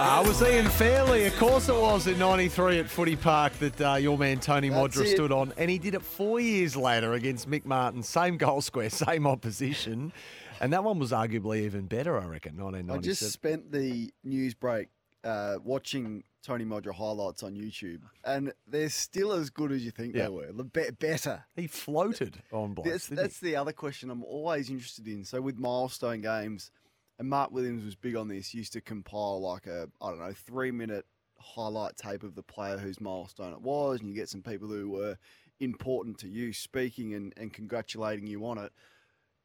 Uh, was Ian Fairley, of course it was in 93 at Footy Park that uh, your man Tony Modra stood on. And he did it four years later against Mick Martin. Same goal square, same opposition. And that one was arguably even better, I reckon, I just spent the news break uh, watching Tony Modra highlights on YouTube, and they're still as good as you think Yeah. they were. The be- better. He floated on blokes, That's, that's the other question I'm always interested in. So with milestone games, and Mark Williams was big on this, used to compile like a I don't know three minute highlight tape of the player whose milestone it was, and you get some people who were important to you speaking and, and congratulating you on it.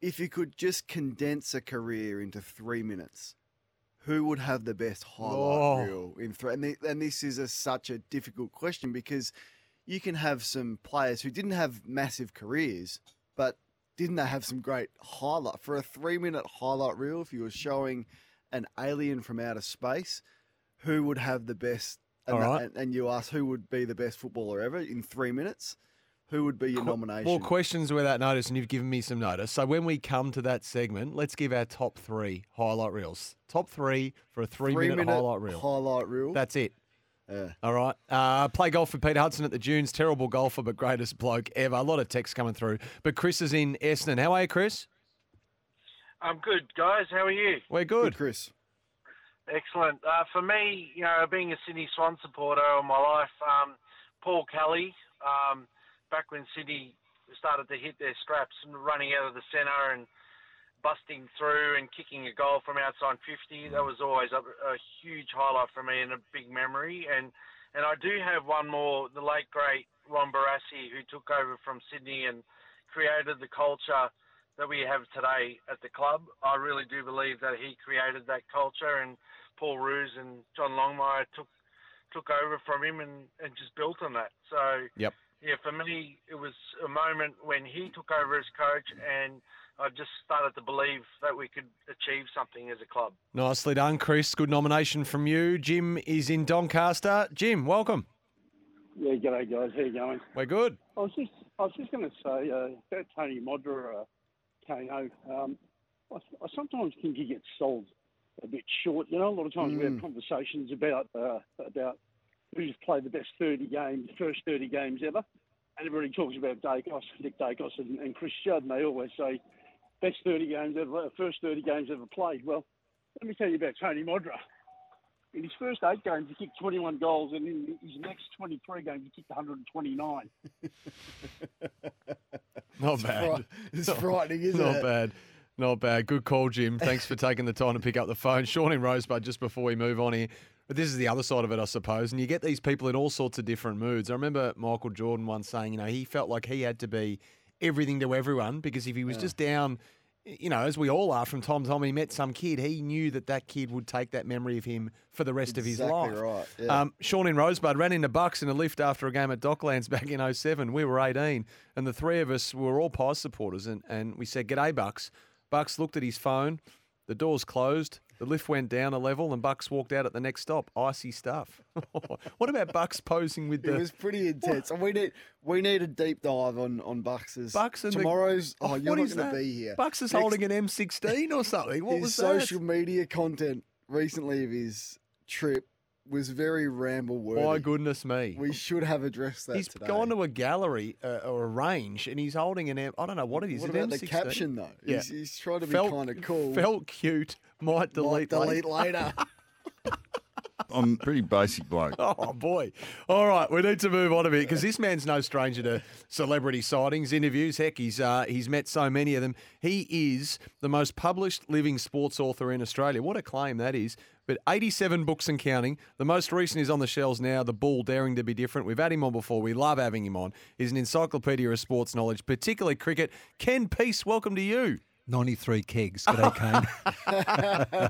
If you could just condense a career into three minutes, who would have the best highlight Oh. reel in three? And, thi- and this is a, such a difficult question because you can have some players who didn't have massive careers, but didn't they have some great highlight for a three minute highlight reel? If you were showing an alien from outer space, who would have the best? And, All that- and, and you ask who would be the best footballer ever in three minutes. Who would be your nomination? More questions without notice, and you've given me some notice. So when we come to that segment, let's give our top three highlight reels. Top three for a three-minute Three-minute highlight reel. Highlight reel. That's it. Yeah. All right. Uh, play golf with Peter Hudson at the Dunes. Terrible golfer, but greatest bloke ever. A lot of texts coming through. But Chris is in Essendon. How are you, Chris? I'm good, guys. How are you? We're good. Chris. Excellent. Uh, for me, you know, being a Sydney Swan supporter all my life, um, Paul Kelly, um, back when Sydney started to hit their straps and running out of the centre and busting through and kicking a goal from outside 50, that was always a, a huge highlight for me and a big memory. And and I do have one more, the late great Ron Barassi, who took over from Sydney and created the culture that we have today at the club. I really do believe that he created that culture, and Paul Roos and John Longmire took took over from him and, and just built on that. So Yep. yeah, for me, it was a moment when he took over as coach, and I just started to believe that we could achieve something as a club. Nicely done, Chris. Good nomination from you. Jim is in Doncaster. Jim, welcome. Yeah, g'day guys. How you going? We're good. I was just, I was just going to say uh, about Tony Modra, uh, Kano. Um, I, I sometimes think he gets sold a bit short. You know, a lot of times we have Mm. conversations about uh, about who's played the best thirty games, first thirty games ever, and everybody talks about Daicos, Nick Daicos, and, and Chris Judd, and they always say best thirty games ever, uh, first thirty games ever played. Well, let me tell you about Tony Modra. In his first eight games, he kicked 21 goals, and in his next 23 games, he kicked 129. Not It's bad. fri- it's frightening, isn't Not it? Not bad. Not bad. Good call, Jim. Thanks for taking the time to pick up the phone. Sean in Rosebud, just before we move on here. But this is the other side of it, I suppose. And you get these people in all sorts of different moods. I remember Michael Jordan once saying, you know, he felt like he had to be everything to everyone because if he was Yeah. just down, you know, as we all are from time to time, he met some kid, he knew that that kid would take that memory of him for the rest of his Exactly life. right, yeah. Um, Sean in Rosebud ran into Bucks in a lift after a game at Docklands back in 07. We were 18, and the three of us were all Pies supporters, and, and we said, G'day, Bucks. Bucks looked at his phone, the doors closed, the lift went down a level, and Bucks walked out at the next stop. Icy stuff. what about Bucks posing with the? It was pretty intense. And we need we need a deep dive on on Bucks's Bucks and tomorrow's. Oh, oh, you're not going to be here. Bucks is Next- holding an M16 or something. What his was that? social media content recently of his trip was very ramble worthy. My goodness me. We should have addressed that He's today. gone to a gallery uh, or a range and he's holding an M. I don't know what it is. What about the M16? caption though? Yeah. He's, he's trying to be kind of cool. Felt cute. Might delete, Might delete later. later. I'm pretty basic bloke. Oh boy! All right, we need to move on a bit because this man's no stranger to celebrity sightings, interviews. Heck, he's uh, he's met so many of them. He is the most published living sports author in Australia. What a claim that is! But 87 books and counting. The most recent is on the shelves now. The Bull, Daring to Be Different. We've had him on before. We love having him on. He's an encyclopedia of sports knowledge, particularly cricket. Ken Piesse, welcome to you. 93 kegs. G'day,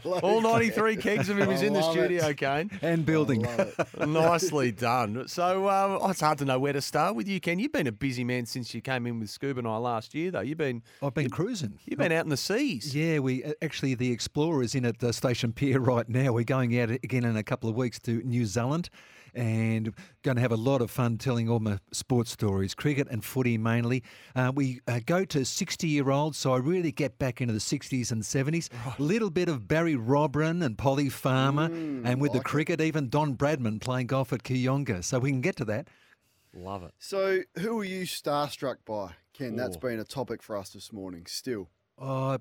Kane. All 93 kegs of him is in the love it. studio, Kane. and building. Nicely done. So um, oh, it's hard to know where to start with you, Ken. You've been a busy man since you came in with Scuba and I last year, though. You've been I've been cruising. you've been out in the seas. Yeah, we actually the Explorer's in at the Station Pier right now. We're going out again in a couple of weeks to New Zealand, and going to have a lot of fun telling all my sports stories, cricket and footy mainly. Uh, we uh, go to sixty-year-olds, so I really get back into the sixties and seventies. A little bit of Barrie Robran and Polly Farmer, and with the cricket, even Don Bradman playing golf at Kooyonga. So we can get to that. Love it. So, who are you starstruck by, Ken? That's been a topic for us this morning. Still, Oh,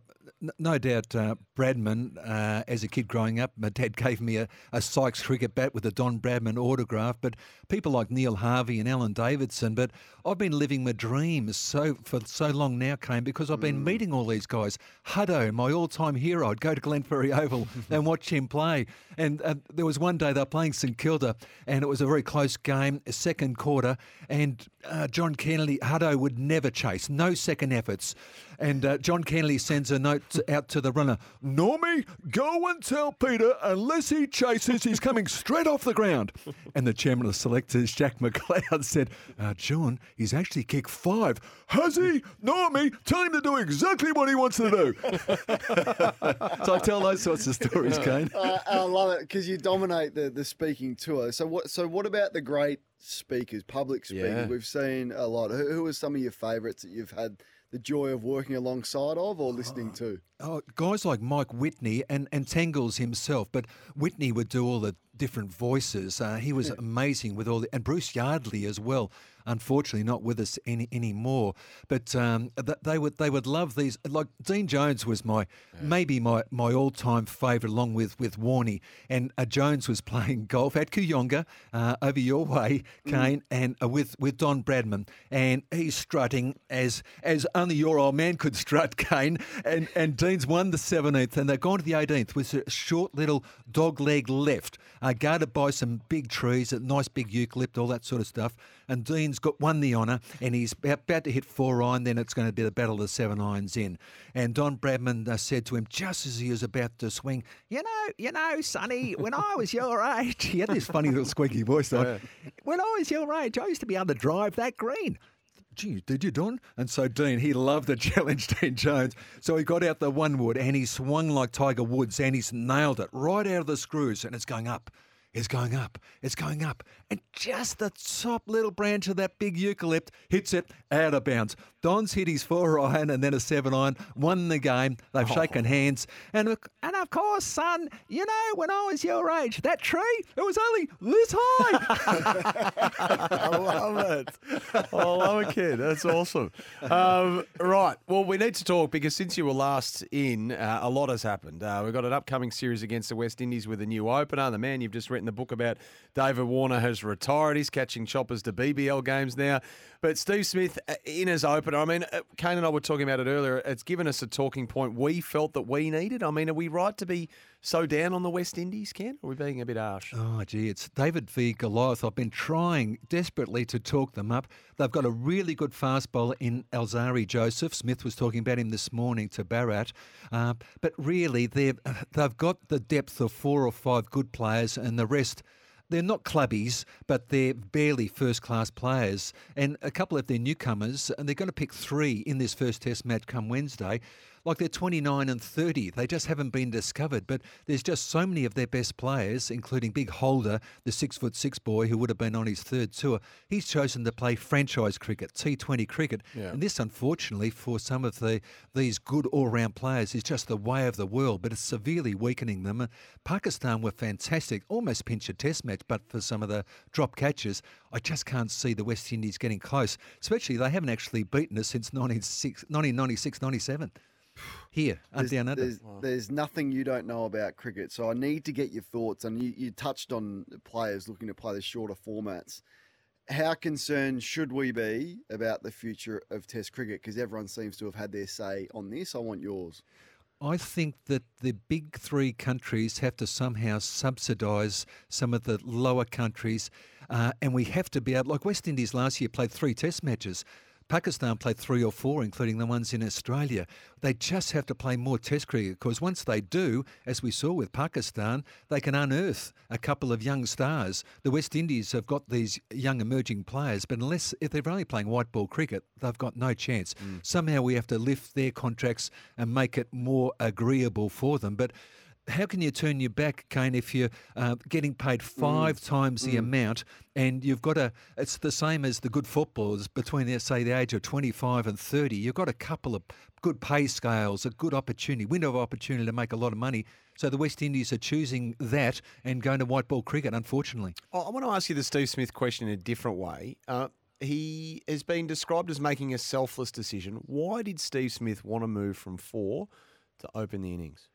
no doubt, uh, Bradman. Uh, as a kid growing up, my dad gave me a, a Sykes cricket bat with a Don Bradman autograph. But people like Neil Harvey and Alan Davidson. But I've been living my dreams so for so long now, Kane, because I've been meeting all these guys. Hutto, my all-time hero. I'd go to Glenferrie Oval and watch him play. And uh, there was one day they were playing St Kilda, and it was a very close game, second quarter. And uh, John Kennedy, Hutto would never chase, no second efforts. And uh, John Kennedy sends a note to- out to the runner Normie, go and tell Peter, unless he chases, he's coming straight off the ground. And the chairman of the selectors, Jack McLeod, said, uh, John, he's actually kicked five. Has he? Normie, tell him to do exactly what he wants to do. so I tell those sorts of stories, Kane. uh, I love it because you dominate the, the speaking tour. So, what? So, what about the great speakers, public speakers? Yeah. We've seen a lot. Who, who are some of your favourites that you've had the joy of working alongside of or listening oh, to? Oh, guys like Mike Whitney and, and Tangles himself, but Whitney would do all the different voices. Uh, he was amazing with all the, and Bruce Yardley as well. Unfortunately, not with us any anymore. But um, th- they would they would love these. Like Dean Jones was my maybe my, my all time favourite, along with with Warney. And uh, Jones was playing golf at Kooyonga uh, over your way, Kane, and uh, with with Don Bradman, and he's strutting as as only your old man could strut, Kane. And and Dean's won the seventeenth, and they've gone to the eighteenth with a short little dog leg left, uh, guarded by some big trees, a nice big eucalypt, all that sort of stuff. And Dean's got won the honour, and he's about, to hit four iron. Then it's going to be the battle of the seven irons in. And Don Bradman uh, said to him just as he was about to swing, "You know, you know, Sonny, when I was your age, he had this funny little squeaky voice. Though. When I was your age, I used to be able to drive that green." Gee, did you, Don? And so Dean, he loved the challenge, Dean Jones. So he got out the one wood and he swung like Tiger Woods and he's nailed it right out of the screws and it's going up. It's going up. It's going up. And just the top little branch of that big eucalypt hits it out of bounds. Don's hit his four iron and then a seven iron, won the game. They've shaken hands. And, of- and of course, son, you know, when I was your age, that tree, it was only this high. I love it. I love it, kid. That's awesome. Um, right. Well, we need to talk because since you were last in, uh, a lot has happened. Uh, we've got an upcoming series against the West Indies with a new opener. The man you've just written the book about, David Warner, has retired. He's catching choppers to BBL games now. But Steve Smith uh, in his opener, I mean, uh, Kane and I were talking about it earlier. It's given us a talking point we felt that we needed. I mean, are we right to be so down on the West Indies, Ken? Or are we being a bit harsh? Oh, gee, it's David v Goliath. I've been trying desperately to talk them up. They've got a really good fast bowler in Alzarri Joseph. Smith was talking about him this morning to Barat. Uh, but really, they've, they've got the depth of four or five good players, and the rest. They're not clubbies, but they're barely first class players. And a couple of their newcomers, and they're going to pick three in this first test match come Wednesday. Like they're 29 and 30. They just haven't been discovered. But there's just so many of their best players, including Big Holder, the six foot six boy who would have been on his third tour. He's chosen to play franchise cricket, T20 cricket. Yeah. And this, unfortunately, for some of the these good all round players, is just the way of the world. But it's severely weakening them. Pakistan were fantastic, almost pinch a test match, but for some of the drop catches, I just can't see the West Indies getting close. Especially they haven't actually beaten us since 1996 1996 97. Here, There's, down under. there's, there's nothing you don't know about cricket, so I need to get your thoughts. And you, you touched on players looking to play the shorter formats. How concerned should we be about the future of Test cricket? Because everyone seems to have had their say on this. I want yours. I think that the big three countries have to somehow subsidise some of the lower countries, uh, and we have to be able. Like West Indies last year played three Test matches. Pakistan played three or four, including the ones in Australia. They just have to play more Test cricket because once they do, as we saw with Pakistan, they can unearth a couple of young stars. The West Indies have got these young emerging players, but unless if they're only playing white ball cricket, they've got no chance. Mm. Somehow we have to lift their contracts and make it more agreeable for them. But how can you turn your back, Kane, if you're uh, getting paid five times the amount and you've got a, it's the same as the good footballers between, say, the age of 25 and 30. You've got a couple of good pay scales, a good opportunity, window of opportunity to make a lot of money. So the West Indies are choosing that and going to white ball cricket, unfortunately. I want to ask you the Steve Smith question in a different way. Uh, he has been described as making a selfless decision. Why did Steve Smith want to move from four to open the innings?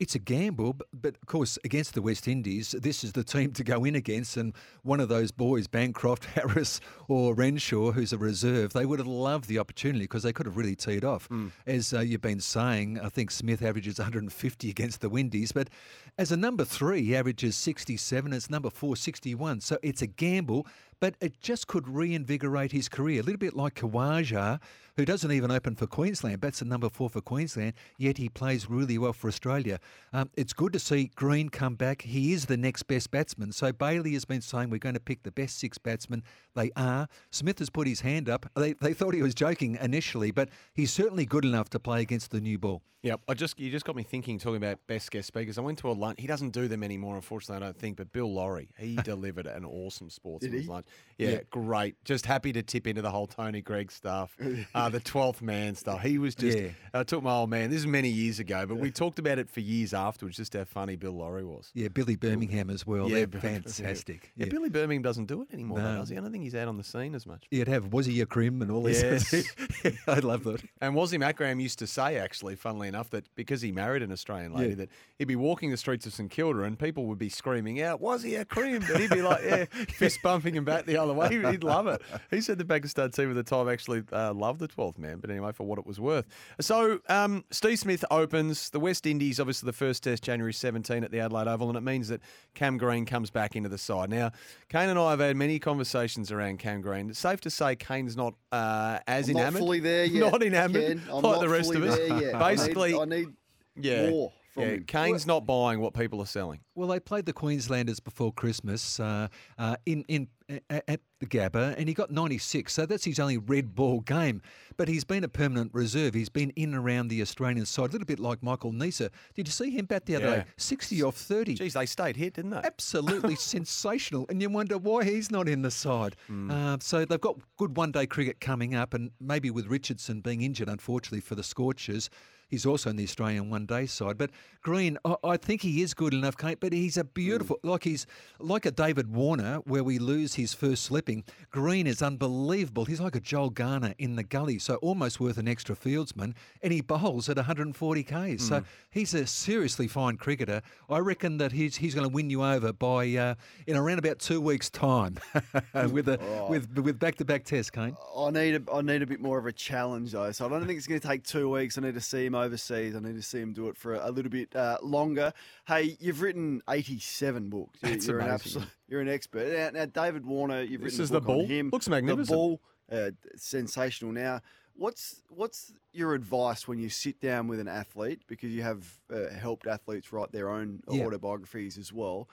It's a gamble, but of course, against the West Indies, this is the team to go in against. And one of those boys, Bancroft, Harris, or Renshaw, who's a reserve, they would have loved the opportunity because they could have really teed off. As uh, you've been saying, I think Smith averages 150 against the Windies, but as a number three, he averages 67. As number four, 61. So it's a gamble, but it just could reinvigorate his career. A little bit like Khawaja, who doesn't even open for Queensland, bats at number four for Queensland, yet he plays really well for Australia. Um, it's good to see Green come back. He is the next best batsman. So Bailey has been saying we're going to pick the best six batsmen. They are. Smith has put his hand up. They, they thought he was joking initially, but he's certainly good enough to play against the new ball. Yeah, I just you just got me thinking talking about best guest speakers. I went to a lunch. He doesn't do them anymore, unfortunately. I don't think. But Bill Lawry, he delivered an awesome sportsman's he? lunch. Yeah, great. Just happy to tip into the whole Tony Greig stuff, uh, the twelfth man stuff. He was just. Yeah. I took my old man. This is many years ago, but we talked about it for years afterwards. Just how funny Bill Lawry was. Yeah, Billy Birmingham as well. Yeah, They're fantastic. Yeah, Billy Birmingham doesn't do it anymore, though, No. does he? I don't think he's out on the scene as much. You'd have Was he a crim and all this. Yes. I'd love that. And Wasim Akram used to say, actually, funnily enough, that because he married an Australian lady, Yeah. that he'd be walking the streets of St Kilda and people would be screaming out, "Was he a cream?" But he'd be like, "Yeah," fist bumping him back the other way. He'd love it. He said the Pakistan team at the time actually uh, loved the 12th man, but anyway, for what it was worth. So um, Steve Smith opens the West Indies, obviously the first test January 17 at the Adelaide Oval, and it means that Cam Green comes back into the side. Now, Kane and I have had many conversations around Cam Green. It's safe to say Kane's not uh, as I'm not enamoured. fully there yet. Not enamoured Ken. I'm like not the rest fully of us. there yet. I need- Basically, I need, yeah, more from yeah. Kane's not buying what people are selling. Well, they played the Queenslanders before Christmas uh, uh, in in at the Gabba, and he got 96. So that's his only red ball game. But he's been a permanent reserve. He's been in and around the Australian side, a little bit like Michael Neser. Did you see him bat the other Yeah. day? 60 off 30. Geez, they stayed hit, didn't they? Absolutely sensational, and you wonder why he's not in the side. Uh, so they've got good one-day cricket coming up, and maybe with Richardson being injured, unfortunately for the Scorchers, he's also in the Australian one-day side. But Green, I, I think he is good enough, Kate. But he's a beautiful, like he's like a David Warner, where we lose his first slipping. Green is unbelievable. He's like a Joel Garner in the gully, so almost worth an extra fieldsman, and he bowls at 140 k's. So he's a seriously fine cricketer. I reckon that he's he's going to win you over by uh, in around about two weeks' time with a with with back-to-back tests, Kane. I need a, I need a bit more of a challenge though. So I don't think it's going to take two weeks. I need to see him overseas. I need to see him do it for a, a little bit uh, longer. Hey, you've written 87 books. You- That's you're an absolute, you're an expert. Now, now David Warner, you've This written a is The him. Looks magnificent. The bull, uh, sensational. Now, what's what's your advice when you sit down with an athlete because you have uh, helped athletes write their own Yeah. autobiographies as well?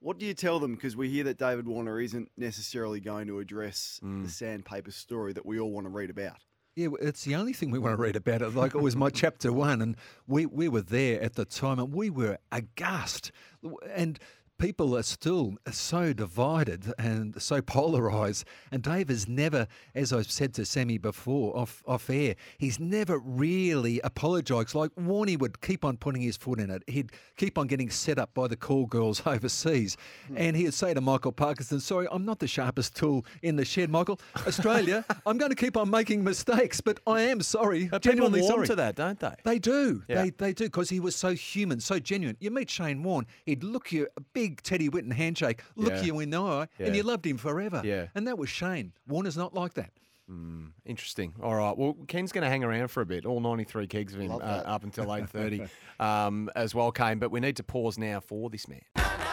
What do you tell them? Because we hear that David Warner isn't necessarily going to address Mm. the sandpaper story that we all want to read about. Yeah, it's the only thing we want to read about it. Like it was my chapter one, and we, we were there at the time, and we were aghast. And people are still so divided and so polarised. And Dave has never, as I've said to Sammy before off off air, he's never really apologised. Like Warney would keep on putting his foot in it. He'd keep on getting set up by the call girls overseas, hmm. and he'd say to Michael Parkinson, "Sorry, I'm not the sharpest tool in the shed, Michael. Australia, I'm going to keep on making mistakes, but I am sorry, But people genuinely warm sorry." to that, don't they? They do. Yeah. They they do because he was so human, so genuine. You meet Shane Warne, he'd look you a big Teddy Whitten handshake, look Yeah. you in the eye, Yeah. and you loved him forever. Yeah. And that was Shane. Warner's not like that. Interesting. All right. Well, Ken's going to hang around for a bit. All 93 kegs of him uh, up until 8.30 um, as well, Kane. But we need to pause now for this man.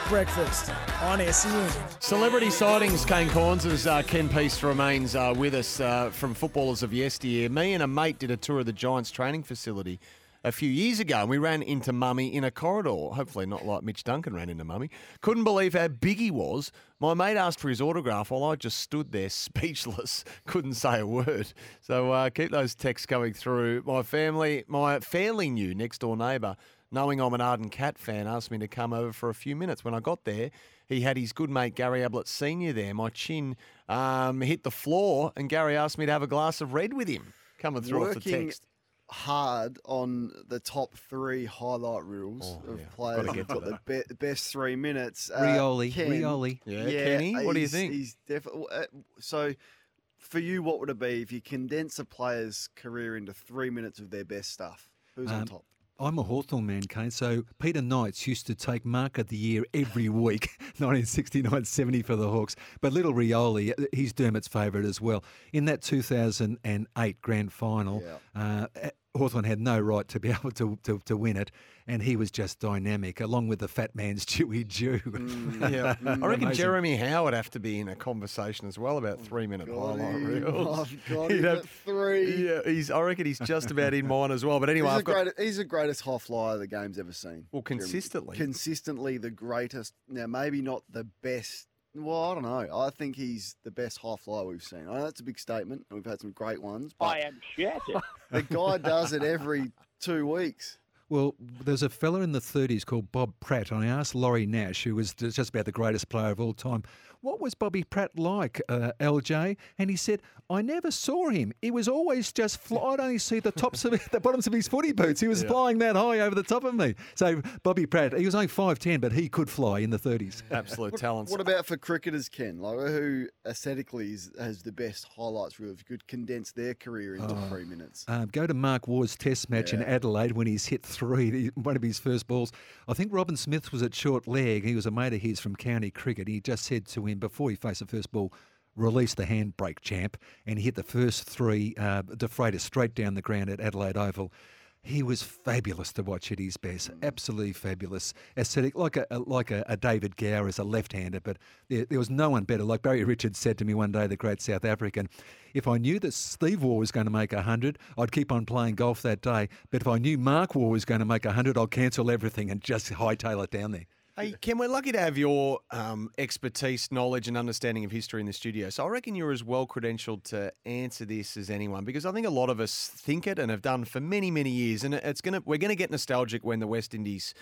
Breakfast on SEN. Celebrity sightings, Kane Cornes, as uh, Ken Piesse remains uh, with us uh, from footballers of yesteryear. Me and a mate did a tour of the Giants training facility a few years ago, and we ran into Mummy in a corridor. Hopefully, not like Mitch Duncan ran into Mummy. Couldn't believe how big he was. My mate asked for his autograph while I just stood there speechless, couldn't say a word. So uh, keep those texts coming through. My family, my fairly new next door neighbour, knowing I'm an ardent cat fan, asked me to come over for a few minutes. When I got there, he had his good mate Gary Ablett Senior there. My chin um, hit the floor, and Gary asked me to have a glass of red with him. Coming through off the text. Hard on the top three highlight reels Oh, of yeah. players Gotta who've got the be- best three minutes. Uh, Rioli, Ken- Rioli. Yeah, Kenny, what do you think? He's definitely so. For you, what would it be if you condense a player's career into three minutes of their best stuff? Who's on Um, top? I'm a Hawthorn man, Kane. So Peter Knights used to take Mark of the Year every week, 1969-70 for the Hawks. But little Rioli, he's Dermot's favourite as well. In that 2008 grand final, uh, Hawthorn had no right to be able to, to, to win it, and he was just dynamic, along with the fat man's Chewy Jew. Mm, yeah, mm, I reckon Amazing. Jeremy Howe would have to be in a conversation as well about three minute Got highlight him. reels. Oh, I've got He'd have- three. Yeah, he's. I reckon he's just about in mine as well. But anyway, he's, I've the got. greatest, he's the greatest high flyer the game's ever seen. Well, Jeremy. consistently. Consistently the greatest. Now, maybe not the best. Well, I don't know. I think he's the best high flyer we've seen. I know that's a big statement. and We've had some great ones, but am shattered. the guy does it every two weeks. Well, there's a fella in the 30s called Bob Pratt, and I asked Laurie Nash, who was just about the greatest player of all time, what was Bobby Pratt like, uh, LJ? And he said, I never saw him. He was always just fly. I'd only see the tops of the bottoms of his footy boots. He was flying that high over the top of me. So Bobby Pratt, he was only 5'10", but he could fly in the 30s. Absolute talents. What about for cricketers, Ken? Like who aesthetically is, has the best highlights reel? If you could condense their career into Oh. three minutes. Um, go to Mark Waugh's test match in Adelaide when he's hit three, one of his first balls. I think Robin Smith was at short leg. He was a mate of his from county cricket. He just said to him before he faced the first ball, release the handbrake, champ. And he hit the first three uh, straight down the ground at Adelaide Oval. He was fabulous to watch at his best, absolutely fabulous, aesthetic, like a, a- like a, a David Gower as a left-hander. But there, there was no one better. Like Barry Richards said to me one day, the great South African, if I knew that Steve Waugh was going to make hundred, I'd keep on playing golf that day. But if I knew Mark Waugh was going to make hundred, I'd cancel everything and just hightail it down there. Hey, Ken, we're lucky to have your um, expertise, knowledge, and understanding of history in the studio. So I reckon you're as well credentialed to answer this as anyone because I think a lot of us think it and have done for many, many years. And it's gonna we're gonna get nostalgic when the West Indies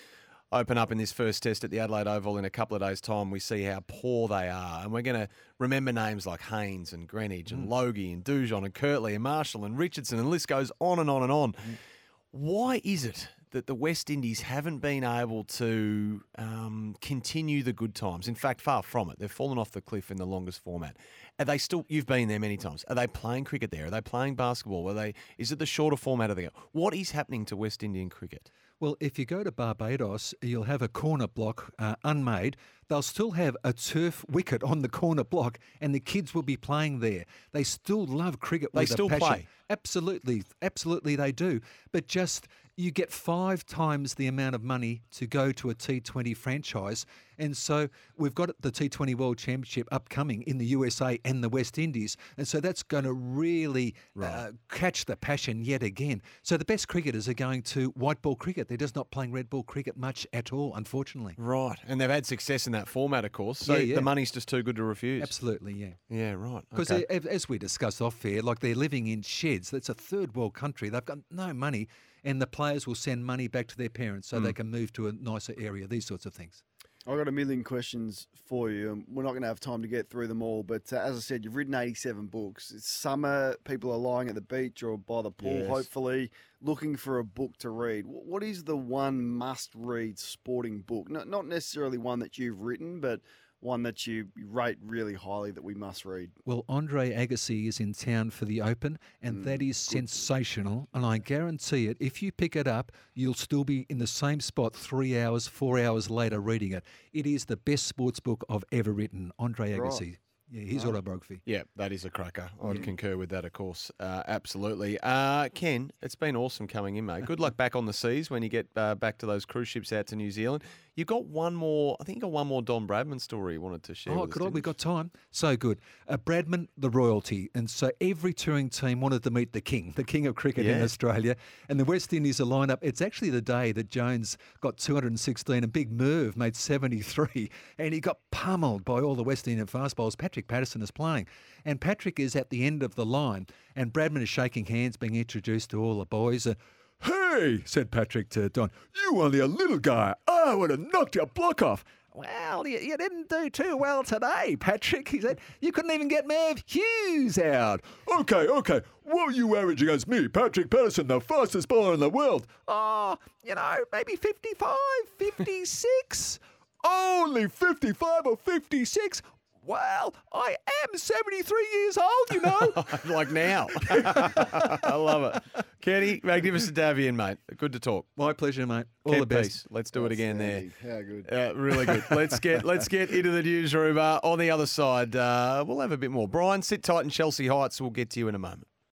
open up in this first test at the Adelaide Oval in a couple of days' time. We see how poor they are, and we're gonna remember names like Haynes and Greenidge and Logie and Dujon and Curtly and Marshall and Richardson, and the list goes on and on and on. Why is it that the West Indies haven't been able to um, continue the good times? In fact, far from it. They've fallen off the cliff in the longest format. Are they still? You've been there many times. Are they playing cricket there? Are they playing basketball? Are they? Is it the shorter format of the game? What is happening to West Indian cricket? Well, if you go to Barbados, you'll have a corner block uh, unmade. They'll still have a turf wicket on the corner block, and the kids will be playing there. They still love cricket. They with still passion. play? Absolutely, absolutely, they do. But just you get five times the amount of money to go to a T20 franchise, and so we've got the T20 World Championship upcoming in the USA and the West Indies, and so that's going to really uh, catch the passion yet again. So the best cricketers are going to white ball cricket. They're just not playing red ball cricket much at all, unfortunately. Right, and they've had success in that format, of course. So Yeah, yeah. the money's just too good to refuse. Absolutely, yeah. Yeah, right. Because okay. as we discussed off here, like they're living in sheds. That's a third world country. They've got no money, and the players will send money back to their parents so Hmm. they can move to a nicer area. These sorts of things. I've got a million questions for you, and we're not going to have time to get through them all. But uh, as I said, you've written 87 books. It's summer, people are lying at the beach or by the pool, Yes. hopefully, looking for a book to read. What is the one must read sporting book? Not, not necessarily one that you've written, but one that you rate really highly that we must read. Well, Andre Agassi is in town for the Open, and that mm, is sensational. And I guarantee it, if you pick it up, you'll still be in the same spot three hours, four hours later reading it. It is the best sports book I've ever written. Andre Right. Yeah, his autobiography. Yeah, that is a cracker. I'd concur with that, of course. Uh, absolutely. Uh, Ken, it's been awesome coming in, mate. Good luck back on the seas when you get uh, back to those cruise ships out to New Zealand. You've got one more, I think you got one more Don Bradman story you wanted to share. Oh, us, good. we got time. So good. Uh, Bradman, the royalty. And so every touring team wanted to meet the king, the king of cricket in Australia. And the West Indies are lined up. It's actually the day that Jones got 216 and Big Merv made 73. And he got pummeled by all the West Indian fast bowlers. Patrick Patterson is playing. And Patrick is at the end of the line. And Bradman is shaking hands, being introduced to all the boys. Uh, Hey, said Patrick to Don, you only a little guy. I would have knocked your block off. Well, you, you didn't do too well today, Patrick. He said, You couldn't even get Merv Hughes out. Okay, okay. What are you averaging against me, Patrick Patterson, the fastest bowler in the world? Oh, you know, maybe 55, 56. Only 55 or 56? Well, I am 73 years old, you know. like now. I love it. Kenny, magnificent to have you in, mate. Good to talk. My pleasure, mate. All Keep the best. peace. Let's do it again there. How good. Uh, really good. Let's get let's get into the newsroom. Uh, on the other side, uh, we'll have a bit more. Brian, sit tight in Chelsea Heights. We'll get to you in a moment.